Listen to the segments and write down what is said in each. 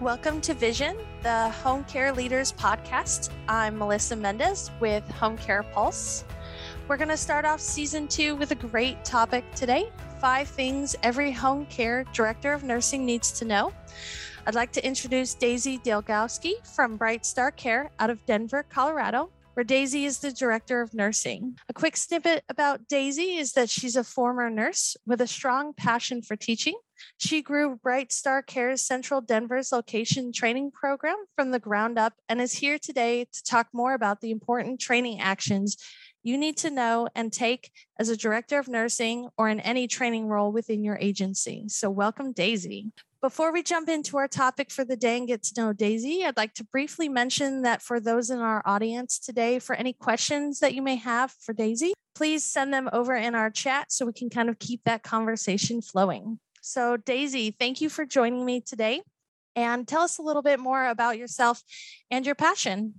Welcome to Vision, the Home Care Leaders Podcast. I'm Melissa Mendez with Home Care Pulse. We're going to start off season two with a great topic today five things every home care director of nursing needs to know. I'd like to introduce Daisy Delgowski from BrightStar Care out of Denver, Colorado where Daisy is the director of nursing. A quick snippet about Daisy is that she's a former nurse with a strong passion for teaching. She grew BrightStar Care's Central Denver's location training program from the ground up and is here today to talk more about the important training actions you need to know and take as a director of nursing or in any training role within your agency. So, welcome, Daisy. Before we jump into our topic for the day and get to know Daisy, I'd like to briefly mention that for those in our audience today, for any questions that you may have for Daisy, please send them over in our chat so we can kind of keep that conversation flowing. So, Daisy, thank you for joining me today. And tell us a little bit more about yourself and your passion.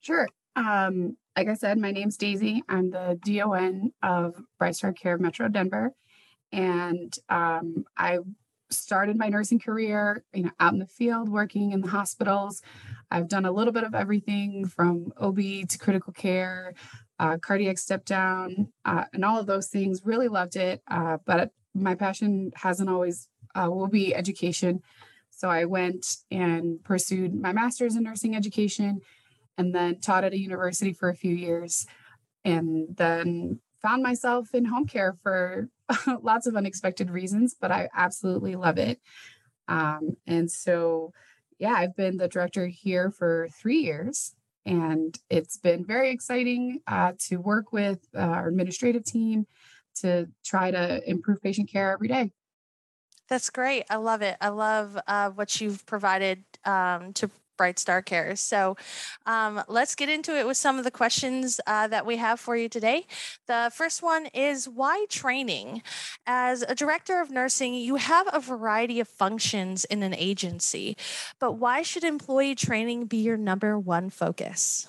Sure. Um, like I said, my name's Daisy. I'm the DON of BrightStar Care Metro Denver. And um, I started my nursing career, you know, out in the field, working in the hospitals. I've done a little bit of everything from OB to critical care, uh, cardiac step down, uh, and all of those things. Really loved it, uh, but my passion hasn't always uh, will be education. So I went and pursued my master's in nursing education, and then taught at a university for a few years, and then found myself in home care for lots of unexpected reasons, but I absolutely love it. Um, and so, yeah, I've been the director here for three years, and it's been very exciting uh, to work with uh, our administrative team to try to improve patient care every day. That's great. I love it. I love uh, what you've provided um, to BrightStar Cares. So um, let's get into it with some of the questions uh, that we have for you today. The first one is why training? As a director of nursing, you have a variety of functions in an agency, but why should employee training be your number one focus?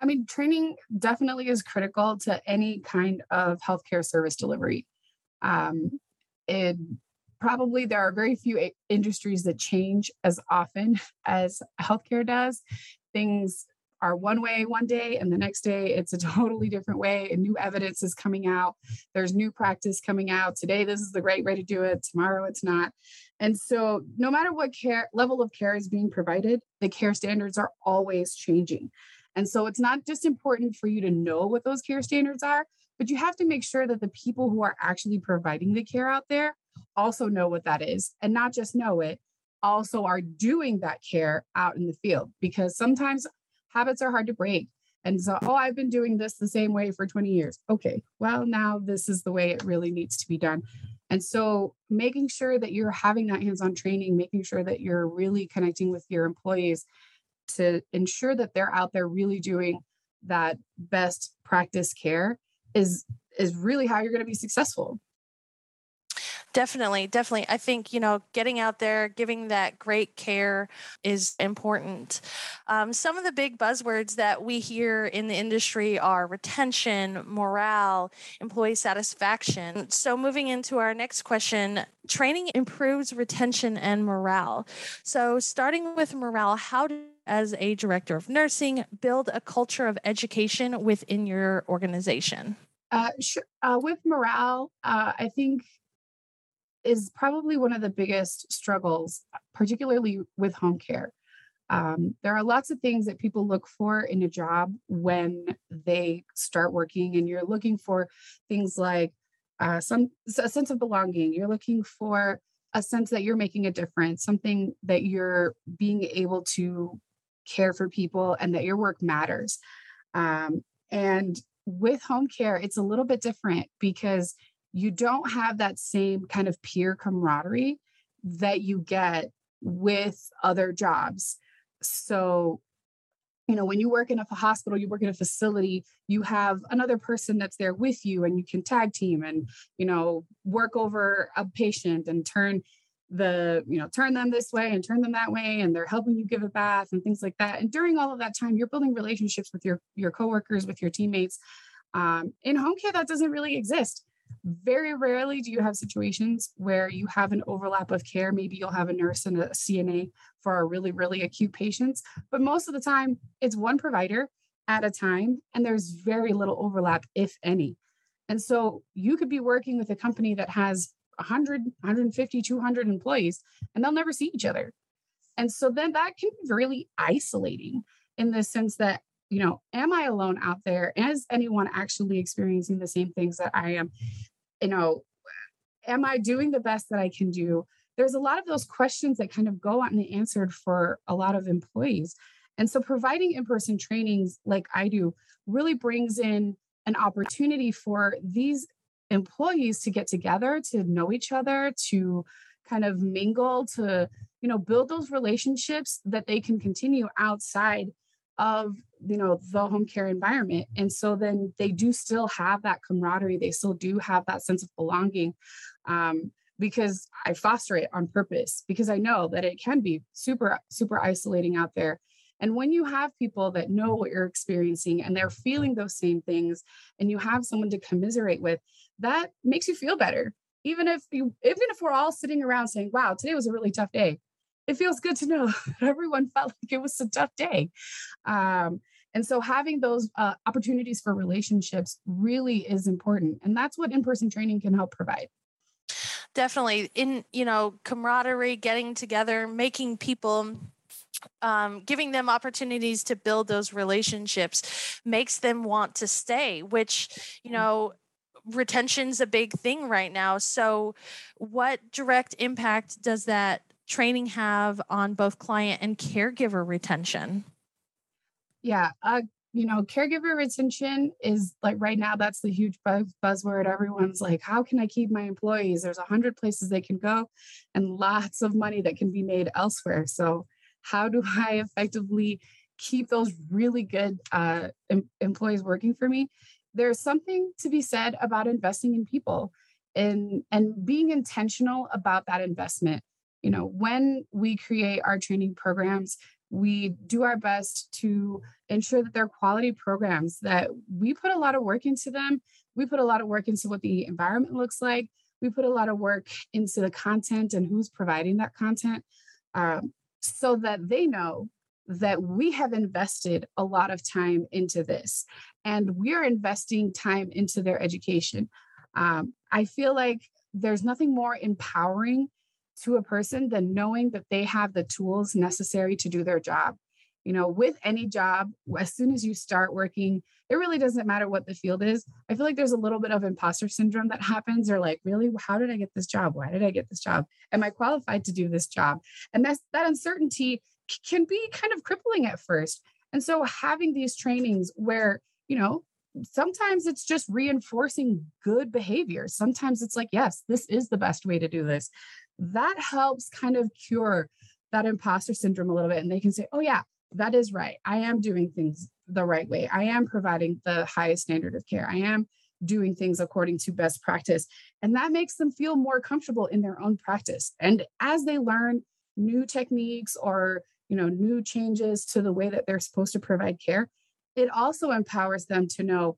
I mean, training definitely is critical to any kind of healthcare service delivery. Um, it probably there are very few industries that change as often as healthcare does. Things are one way one day and the next day it's a totally different way and new evidence is coming out. There's new practice coming out. Today this is the great way to do it. Tomorrow it's not. And so no matter what care level of care is being provided the care standards are always changing and so it's not just important for you to know what those care standards are but you have to make sure that the people who are actually providing the care out there also know what that is and not just know it, also are doing that care out in the field because sometimes habits are hard to break. And so, oh, I've been doing this the same way for 20 years. Okay, well, now this is the way it really needs to be done. And so, making sure that you're having that hands on training, making sure that you're really connecting with your employees to ensure that they're out there really doing that best practice care is is really how you're going to be successful Definitely, definitely. I think, you know, getting out there, giving that great care is important. Um, some of the big buzzwords that we hear in the industry are retention, morale, employee satisfaction. So, moving into our next question, training improves retention and morale. So, starting with morale, how do as a director of nursing build a culture of education within your organization? Uh, sure. Uh, with morale, uh, I think is probably one of the biggest struggles, particularly with home care. Um, there are lots of things that people look for in a job when they start working, and you're looking for things like uh, some a sense of belonging. You're looking for a sense that you're making a difference, something that you're being able to care for people, and that your work matters. Um, and with home care, it's a little bit different because you don't have that same kind of peer camaraderie that you get with other jobs. So, you know, when you work in a hospital, you work in a facility, you have another person that's there with you and you can tag team and, you know, work over a patient and turn the, you know, turn them this way and turn them that way and they're helping you give a bath and things like that. And during all of that time, you're building relationships with your your coworkers, with your teammates. Um, in home care, that doesn't really exist Very rarely do you have situations where you have an overlap of care. Maybe you'll have a nurse and a CNA for our really, really acute patients, but most of the time it's one provider at a time, and there's very little overlap, if any. And so you could be working with a company that has 100, 150, 200 employees, and they'll never see each other. And so then that can be really isolating in the sense that, you know, am I alone out there? Is anyone actually experiencing the same things that I am? You know, am I doing the best that I can do? There's a lot of those questions that kind of go unanswered for a lot of employees. And so providing in person trainings like I do really brings in an opportunity for these employees to get together, to know each other, to kind of mingle, to you know build those relationships that they can continue outside of you know the home care environment. And so then they do still have that camaraderie. They still do have that sense of belonging um, because i foster it on purpose because i know that it can be super super isolating out there. And when you have people that know what you're experiencing and they're feeling those same things and you have someone to commiserate with that makes you feel better. Even if you even if we're all sitting around saying wow today was a really tough day it feels good to know that everyone felt like it was a tough day. Um, and so having those uh, opportunities for relationships really is important and that's what in-person training can help provide. Definitely. In you know camaraderie getting together making people um, giving them opportunities to build those relationships makes them want to stay which you mm. know retention's a big thing right now. So what direct impact does that training have on both client and caregiver retention? Yeah uh, you know caregiver retention is like right now that's the huge buzz, buzzword. Everyone's like how can i keep my employees? There's a hundred places they can go and lots of money that can be made elsewhere. So how do I effectively keep those really good uh, em- employees working for me? There's something to be said about investing in people and and being intentional about that investment. You know, when we create our training programs, we do our best to ensure that they're quality programs that we put a lot of work into them we put a lot of work into what the environment looks like we put a lot of work into the content and who's providing that content um, so that they know that we have invested a lot of time into this and we're investing time into their education. Um, I feel like there's nothing more empowering to a person than knowing that they have the tools necessary to do their job. You know, with any job, as soon as you start working, it really doesn't matter what the field is. I feel like there's a little bit of imposter syndrome that happens, or like, really, how did I get this job? Why did I get this job? Am I qualified to do this job? And that's that uncertainty can be kind of crippling at first. And so having these trainings where, you know, sometimes it's just reinforcing good behavior. Sometimes it's like, yes, this is the best way to do this. That helps kind of cure that imposter syndrome a little bit. And they can say, oh, yeah, that is right. I am doing things the right way. I am providing the highest standard of care. I am doing things according to best practice. And that makes them feel more comfortable in their own practice. And as they learn new techniques or you know new changes to the way that they're supposed to provide care, it also empowers them to know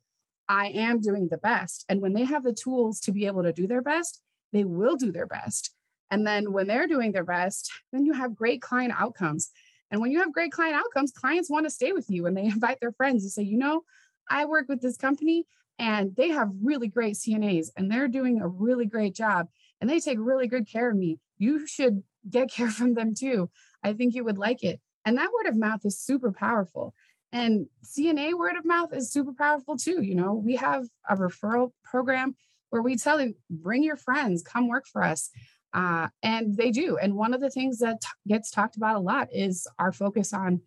I am doing the best. And when they have the tools to be able to do their best, they will do their best. And then when they're doing their best, then you have great client outcomes. And when you have great client outcomes, clients want to stay with you and they invite their friends and say, you know, I work with this company and they have really great CNAs and they're doing a really great job and they take really good care of me. You should get care from them too. I think you would like it. And that word of mouth is super powerful. And CNA word of mouth is super powerful too. You know, we have a referral program where we tell them, bring your friends, come work for us. Uh, and they do. And one of the things that t- gets talked about a lot is our focus on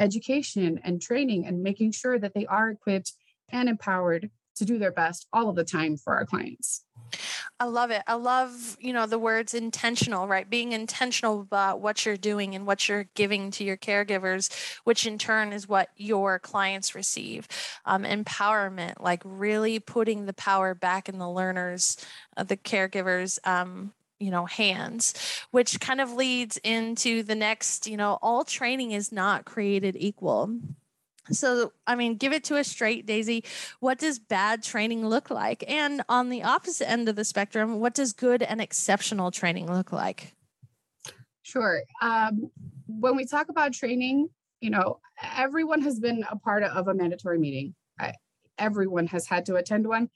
education and training and making sure that they are equipped and empowered to do their best all of the time for our clients. I love it. I love, you know, the words intentional, right? Being intentional about what you're doing and what you're giving to your caregivers, which in turn is what your clients receive. Um, empowerment, like really putting the power back in the learners, uh, the caregivers, um, you know hands which kind of leads into the next you know all training is not created equal So, I mean, give it to us straight, Daisy. What does bad training look like? And on the opposite end of the spectrum, what does good and exceptional training look like? Sure. Um, when we talk about training, you know, everyone has been a part of a mandatory meeting. I, everyone has had to attend one.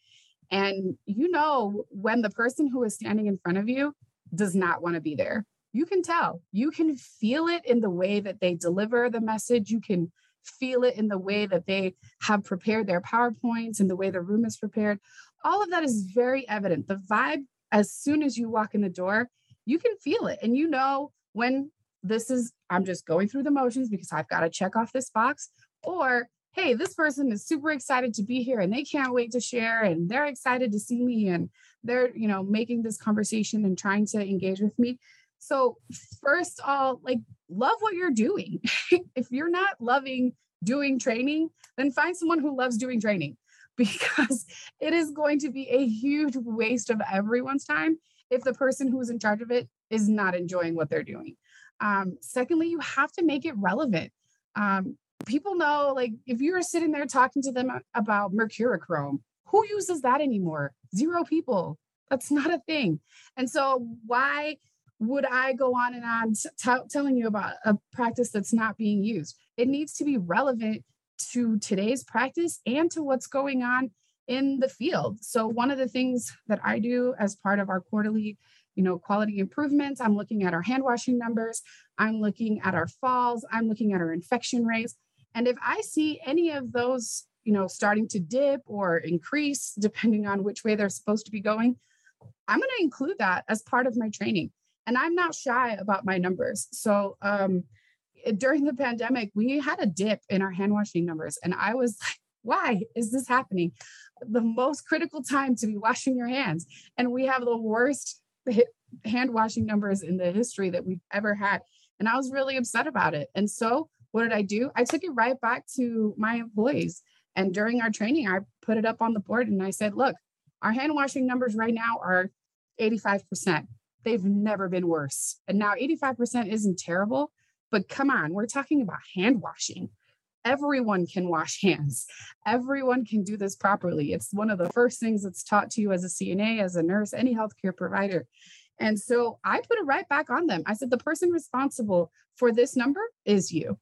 And you know, when the person who is standing in front of you does not want to be there, you can tell. You can feel it in the way that they deliver the message. You can feel it in the way that they have prepared their PowerPoints and the way the room is prepared. All of that is very evident. The vibe, as soon as you walk in the door, you can feel it. And you know when this is, I'm just going through the motions because I've got to check off this box, or hey, this person is super excited to be here and they can't wait to share and they're excited to see me and they're, you know, making this conversation and trying to engage with me. So, first all, like love what you're doing. if you're not loving doing training, then find someone who loves doing training because it is going to be a huge waste of everyone's time if the person who is in charge of it is not enjoying what they're doing. Um, secondly, you have to make it relevant. Um, people know, like, if you're sitting there talking to them about mercurochrome, who uses that anymore? Zero people. That's not a thing. And so, why would I go on and on t- telling you about a practice that's not being used? It needs to be relevant to today's practice and to what's going on in the field. So, one of the things that I do as part of our quarterly you know, quality improvements. I'm looking at our hand washing numbers. I'm looking at our falls. I'm looking at our infection rates. And if I see any of those, you know, starting to dip or increase, depending on which way they're supposed to be going, I'm going to include that as part of my training. And I'm not shy about my numbers. So um, during the pandemic, we had a dip in our hand washing numbers. And I was like, why is this happening? The most critical time to be washing your hands. And we have the worst hand washing numbers in the history that we've ever had. And I was really upset about it. And so what did I do? I took it right back to my employees. And during our training, I put it up on the board and I said, look, our hand washing numbers right now are 85%. They've never been worse. And now 85% isn't terrible, but come on, we're talking about hand washing. Everyone can wash hands. Everyone can do this properly. It's one of the first things that's taught to you as a CNA, as a nurse, any healthcare provider. And so I put it right back on them. I said, the person responsible for this number is you.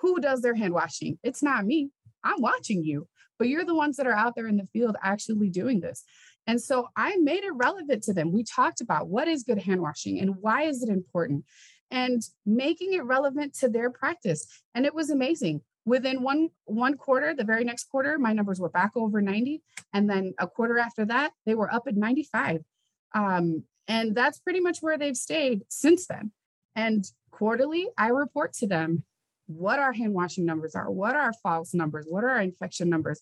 Who does their hand washing? It's not me. I'm watching you, but you're the ones that are out there in the field actually doing this. And so I made it relevant to them. We talked about what is good hand washing and why is it important and making it relevant to their practice. And it was amazing. Within one one quarter, the very next quarter, my numbers were back over 90. And then a quarter after that, they were up at 95. Um, and that's pretty much where they've stayed since then. And quarterly, I report to them what our hand washing numbers are, what our false numbers, what are our infection numbers,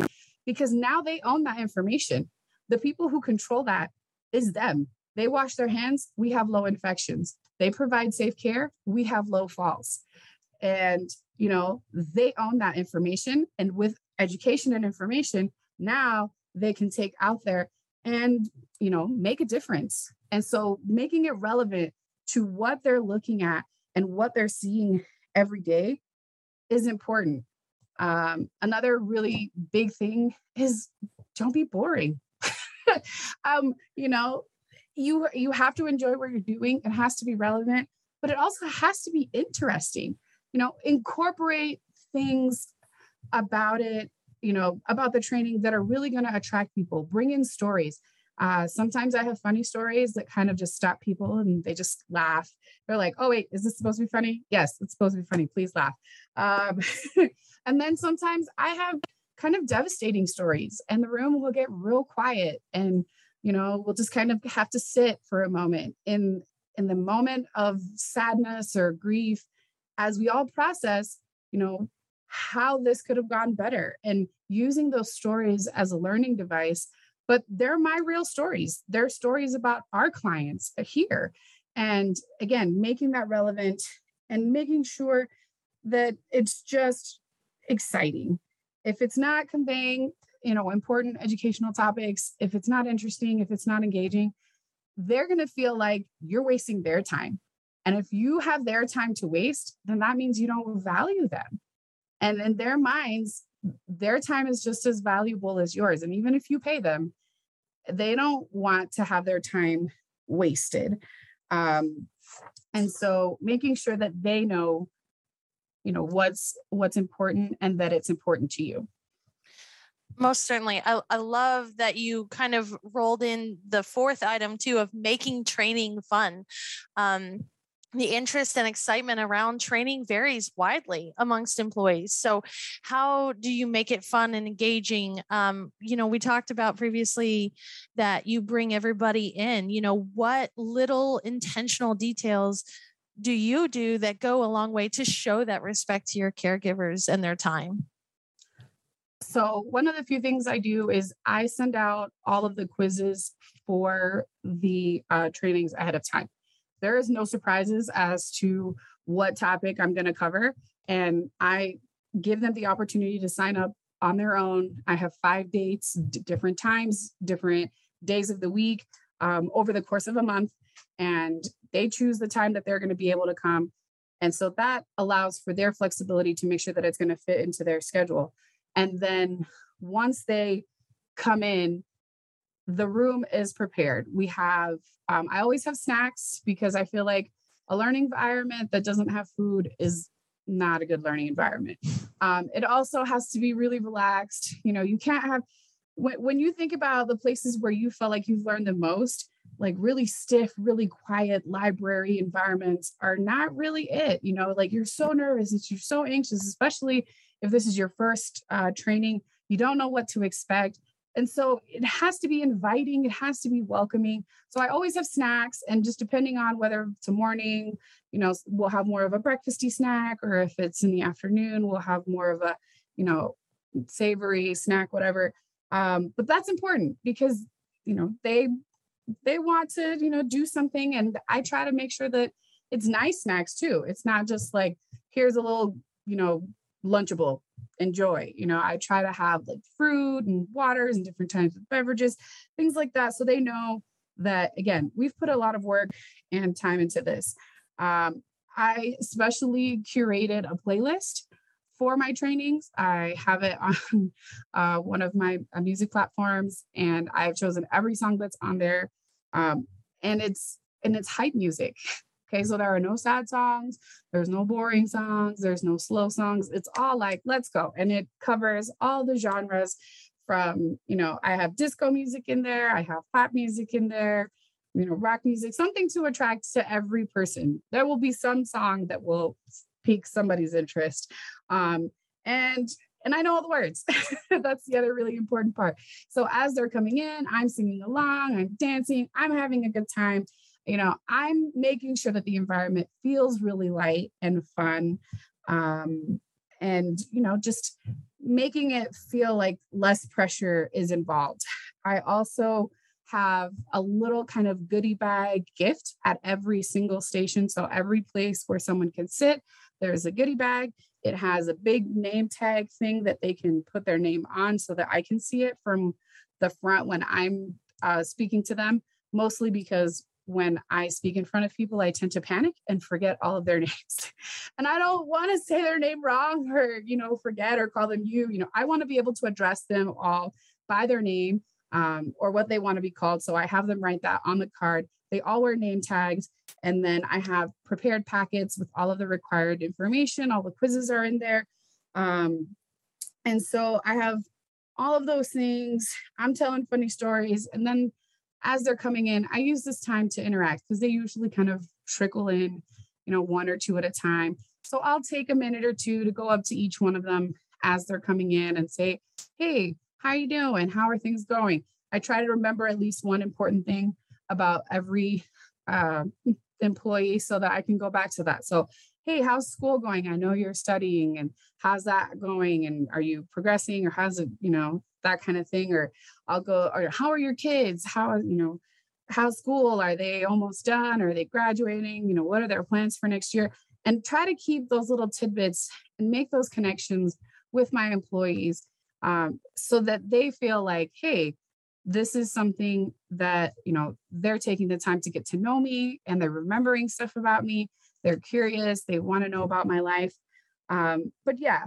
because now they own that information. The people who control that is them. They wash their hands, we have low infections. They provide safe care, we have low falls. And, you know, they own that information. And with education and information, now they can take out there and, you know, make a difference. And so making it relevant to what they're looking at and what they're seeing every day is important. Um, another really big thing is don't be boring. um, you know, you you have to enjoy what you're doing. It has to be relevant, but it also has to be interesting. You know, incorporate things about it, you know, about the training that are really going to attract people. Bring in stories. Uh, sometimes I have funny stories that kind of just stop people and they just laugh. They're like, oh, wait, is this supposed to be funny? Yes, it's supposed to be funny. Please laugh. Um, and then sometimes I have kind of devastating stories and the room will get real quiet and you know we'll just kind of have to sit for a moment in in the moment of sadness or grief as we all process you know how this could have gone better and using those stories as a learning device. But they're my real stories. They're stories about our clients here. And again making that relevant and making sure that it's just exciting if it's not conveying you know important educational topics if it's not interesting if it's not engaging they're going to feel like you're wasting their time and if you have their time to waste then that means you don't value them And in their minds, their time is just as valuable as yours. And even if you pay them, they don't want to have their time wasted. Um, and so making sure that they know, you know, what's what's important and that it's important to you. Most certainly. I, I love that you kind of rolled in the fourth item too of making training fun. Um, the interest and excitement around training varies widely amongst employees. So, how do you make it fun and engaging? Um, you know, we talked about previously that you bring everybody in. You know, what little intentional details do you do that go a long way to show that respect to your caregivers and their time? So, one of the few things I do is I send out all of the quizzes for the uh, trainings ahead of time. There is no surprises as to what topic I'm going to cover. And I give them the opportunity to sign up on their own. I have five dates, d- different times, different days of the week um, over the course of a month. And they choose the time that they're going to be able to come. And so that allows for their flexibility to make sure that it's going to fit into their schedule. And then once they come in, the room is prepared. We have, um, I always have snacks because I feel like a learning environment that doesn't have food is not a good learning environment. Um, it also has to be really relaxed. You know, you can't have, when, when you think about the places where you felt like you've learned the most, like really stiff, really quiet library environments are not really it. You know, like you're so nervous and you're so anxious, especially if this is your first uh, training, you don't know what to expect. And so it has to be inviting, it has to be welcoming. So I always have snacks, and just depending on whether it's a morning, you know, we'll have more of a breakfasty snack, or if it's in the afternoon, we'll have more of a, you know, savory snack, whatever. Um, but that's important because you know they they want to you know do something, and I try to make sure that it's nice snacks too. It's not just like here's a little you know lunchable enjoy you know i try to have like fruit and waters and different types of beverages things like that so they know that again we've put a lot of work and time into this um, i especially curated a playlist for my trainings i have it on uh, one of my uh, music platforms and i've chosen every song that's on there um, and it's and it's hype music Okay, so there are no sad songs, there's no boring songs, there's no slow songs. It's all like, let's go. And it covers all the genres from, you know, I have disco music in there, I have pop music in there, you know, rock music, something to attract to every person. There will be some song that will pique somebody's interest. Um, and and I know all the words. That's the other really important part. So as they're coming in, I'm singing along, I'm dancing, I'm having a good time you know i'm making sure that the environment feels really light and fun um, and you know just making it feel like less pressure is involved i also have a little kind of goodie bag gift at every single station so every place where someone can sit there's a goodie bag it has a big name tag thing that they can put their name on so that i can see it from the front when i'm uh, speaking to them mostly because when I speak in front of people, I tend to panic and forget all of their names. and I don't want to say their name wrong or, you know, forget or call them you. You know, I want to be able to address them all by their name um, or what they want to be called. So I have them write that on the card. They all wear name tags. And then I have prepared packets with all of the required information. All the quizzes are in there. Um, and so I have all of those things. I'm telling funny stories. And then as they're coming in, I use this time to interact because they usually kind of trickle in, you know, one or two at a time. So I'll take a minute or two to go up to each one of them as they're coming in and say, "Hey, how are you doing? How are things going?" I try to remember at least one important thing about every uh, employee so that I can go back to that. So, hey, how's school going? I know you're studying, and how's that going? And are you progressing, or how's it, you know, that kind of thing or i'll go or how are your kids how you know how's school are they almost done are they graduating you know what are their plans for next year and try to keep those little tidbits and make those connections with my employees um, so that they feel like hey this is something that you know they're taking the time to get to know me and they're remembering stuff about me. They're curious. They want to know about my life. Um, but yeah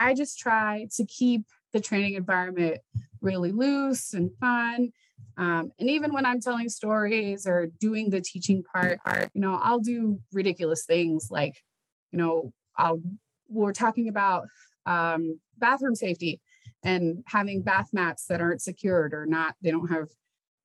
I just try to keep the training environment really loose and fun. Um, and even when I'm telling stories or doing the teaching part, you know, I'll do ridiculous things like, you know, I'll we're talking about um, bathroom safety and having bath mats that aren't secured or not, they don't have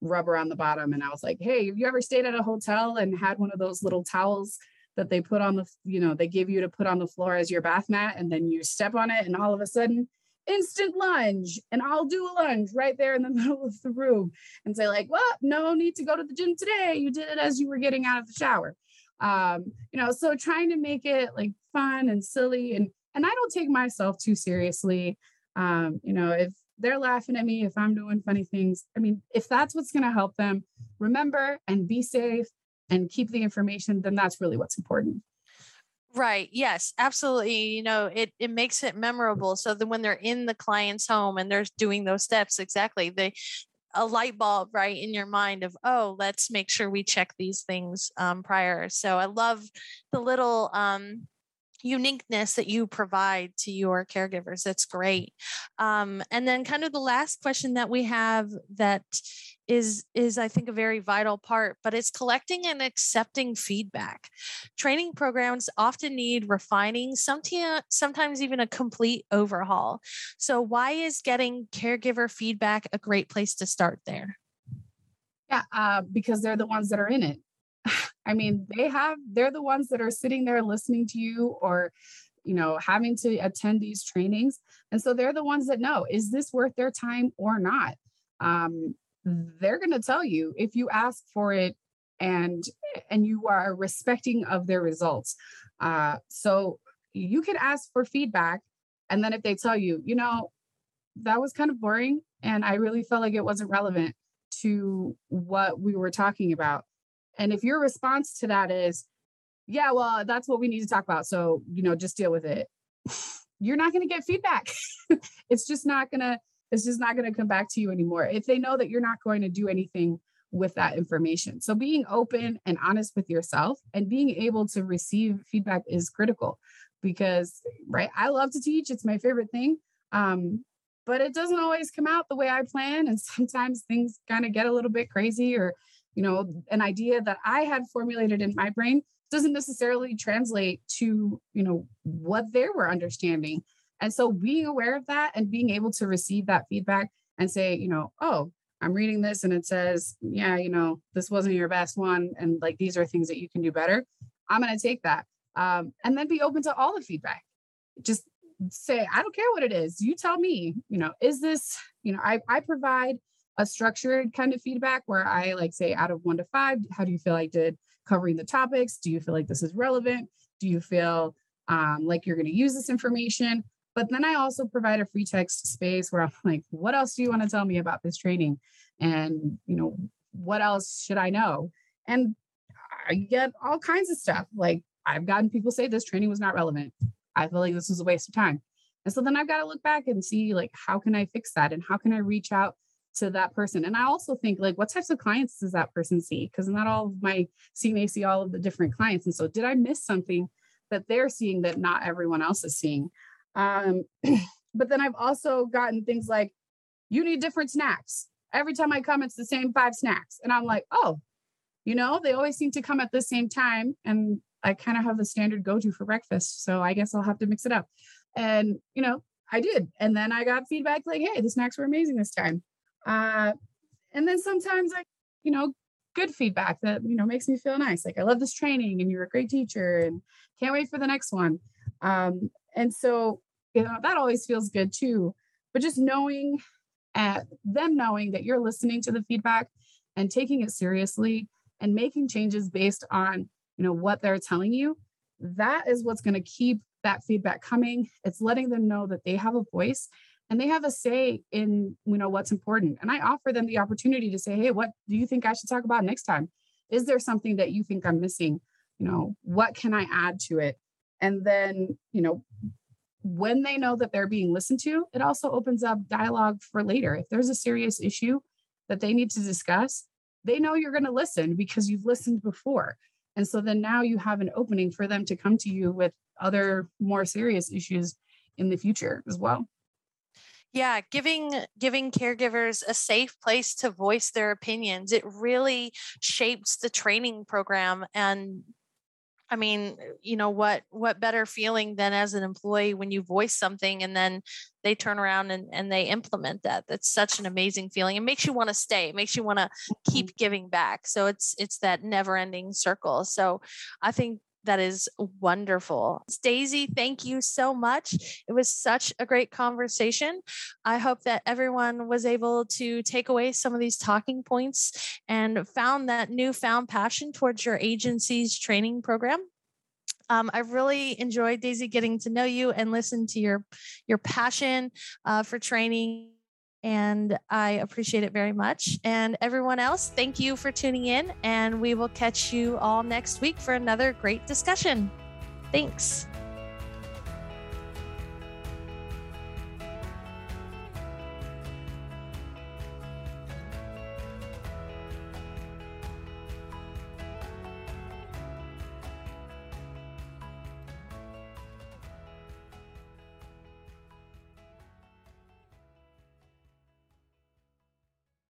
rubber on the bottom. And I was like, hey, have you ever stayed at a hotel and had one of those little towels that they put on the, you know, they give you to put on the floor as your bath mat and then you step on it and all of a sudden instant lunge and I'll do a lunge right there in the middle of the room and say like, well, no need to go to the gym today. You did it as you were getting out of the shower. Um, you know, so trying to make it like fun and silly and and I don't take myself too seriously. Um, you know, if they're laughing at me, if I'm doing funny things, I mean, if that's what's going to help them remember and be safe and keep the information, then that's really what's important. Right. Yes, absolutely. You know, it it makes it memorable. So that when they're in the client's home and they're doing those steps, exactly, they a light bulb right in your mind of oh let's make sure we check these things um, prior so i love the little um, uniqueness that you provide to your caregivers. That's great. Um, and then kind of the last question that we have that is is I think a very vital part, but it's collecting and accepting feedback. Training programs often need refining, sometimes even a complete overhaul. So why is getting caregiver feedback a great place to start there? Yeah, uh, because they're the ones that are in it. I mean, they have, they're the ones that are sitting there listening to you or, you know, having to attend these trainings. And so they're the ones that know, is this worth their time or not? Um, they're going to tell you if you ask for it and and you are respecting of their results uh, so you can ask for feedback and then if they tell you you know that was kind of boring and i really felt like it wasn't relevant to what we were talking about and if your response to that is, yeah, well, that's what we need to talk about. So, you know, just deal with it. You're not going to get feedback. it's just not going to, it's just not going to come back to you anymore. If they know that you're not going to do anything with that information. So being open and honest with yourself and being able to receive feedback is critical because, right, I love to teach. It's my favorite thing. Um, but it doesn't always come out the way I plan. And sometimes things kind of get a little bit crazy or you know an idea that i had formulated in my brain doesn't necessarily translate to you know what they were understanding. And so being aware of that and being able to receive that feedback and say you know oh i'm reading this and it says yeah you know this wasn't your best one and like these are things that you can do better i'm going to take that um, and then be open to all the feedback. Just say i don't care what it is. You tell me you know is this you know i, I provide a structured kind of feedback where I like say out of one to five, how do you feel I did covering the topics? Do you feel like this is relevant? Do you feel um, like you're going to use this information? But then I also provide a free text space where I'm like, what else do you want to tell me about this training? And, you know, what else should I know? And I get all kinds of stuff. Like I've gotten people say this training was not relevant. I feel like this was a waste of time. And so then I've got to look back and see like how can I fix that and how can I reach out to that person. And I also think like what types of clients does that person see? Because not all of my may see all of the different clients. And so did I miss something that they're seeing that not everyone else is seeing? Um, but then I've also gotten things like, you need different snacks. Every time I come, it's the same five snacks. And I'm like, oh, you know, they always seem to come at the same time. And I kind of have the standard go to for breakfast. So I guess I'll have to mix it up. And, you know, I did. And then I got feedback like, hey, the snacks were amazing this time. Uh, and then sometimes I, you know, good feedback that, you know, makes me feel nice. Like, I love this training and you're a great teacher and can't wait for the next one. Um, and so, you know, that always feels good too. But just knowing at them knowing that you're listening to the feedback and taking it seriously and making changes based on, you know, what they're telling you, that is what's going to keep that feedback coming. It's letting them know that they have a voice and they have a say in you know what's important. And i offer them the opportunity to say hey what do you think i should talk about next time? Is there something that you think i'm missing? You know what can i add to it? And then you know when they know that they're being listened to it also opens up dialogue for later. If there's a serious issue that they need to discuss they know you're going to listen because you've listened before. And so then now you have an opening for them to come to you with other more serious issues in the future as well yeah giving giving caregivers a safe place to voice their opinions it really shapes the training program and I mean, you know what what better feeling than as an employee when you voice something and then they turn around and, and they implement that. That's such an amazing feeling. It makes you want to stay. It makes you want to mm-hmm. keep giving back. So it's it's that never-ending circle. So I think that is wonderful. Daisy, thank you so much. It was such a great conversation. I hope that everyone was able to take away some of these talking points and found that newfound passion towards your agency's training program. Um, I really enjoyed Daisy getting to know you and listen to your your passion uh, for training and I appreciate it very much. And everyone else, thank you for tuning in, and we will catch you all next week for another great discussion. Thanks.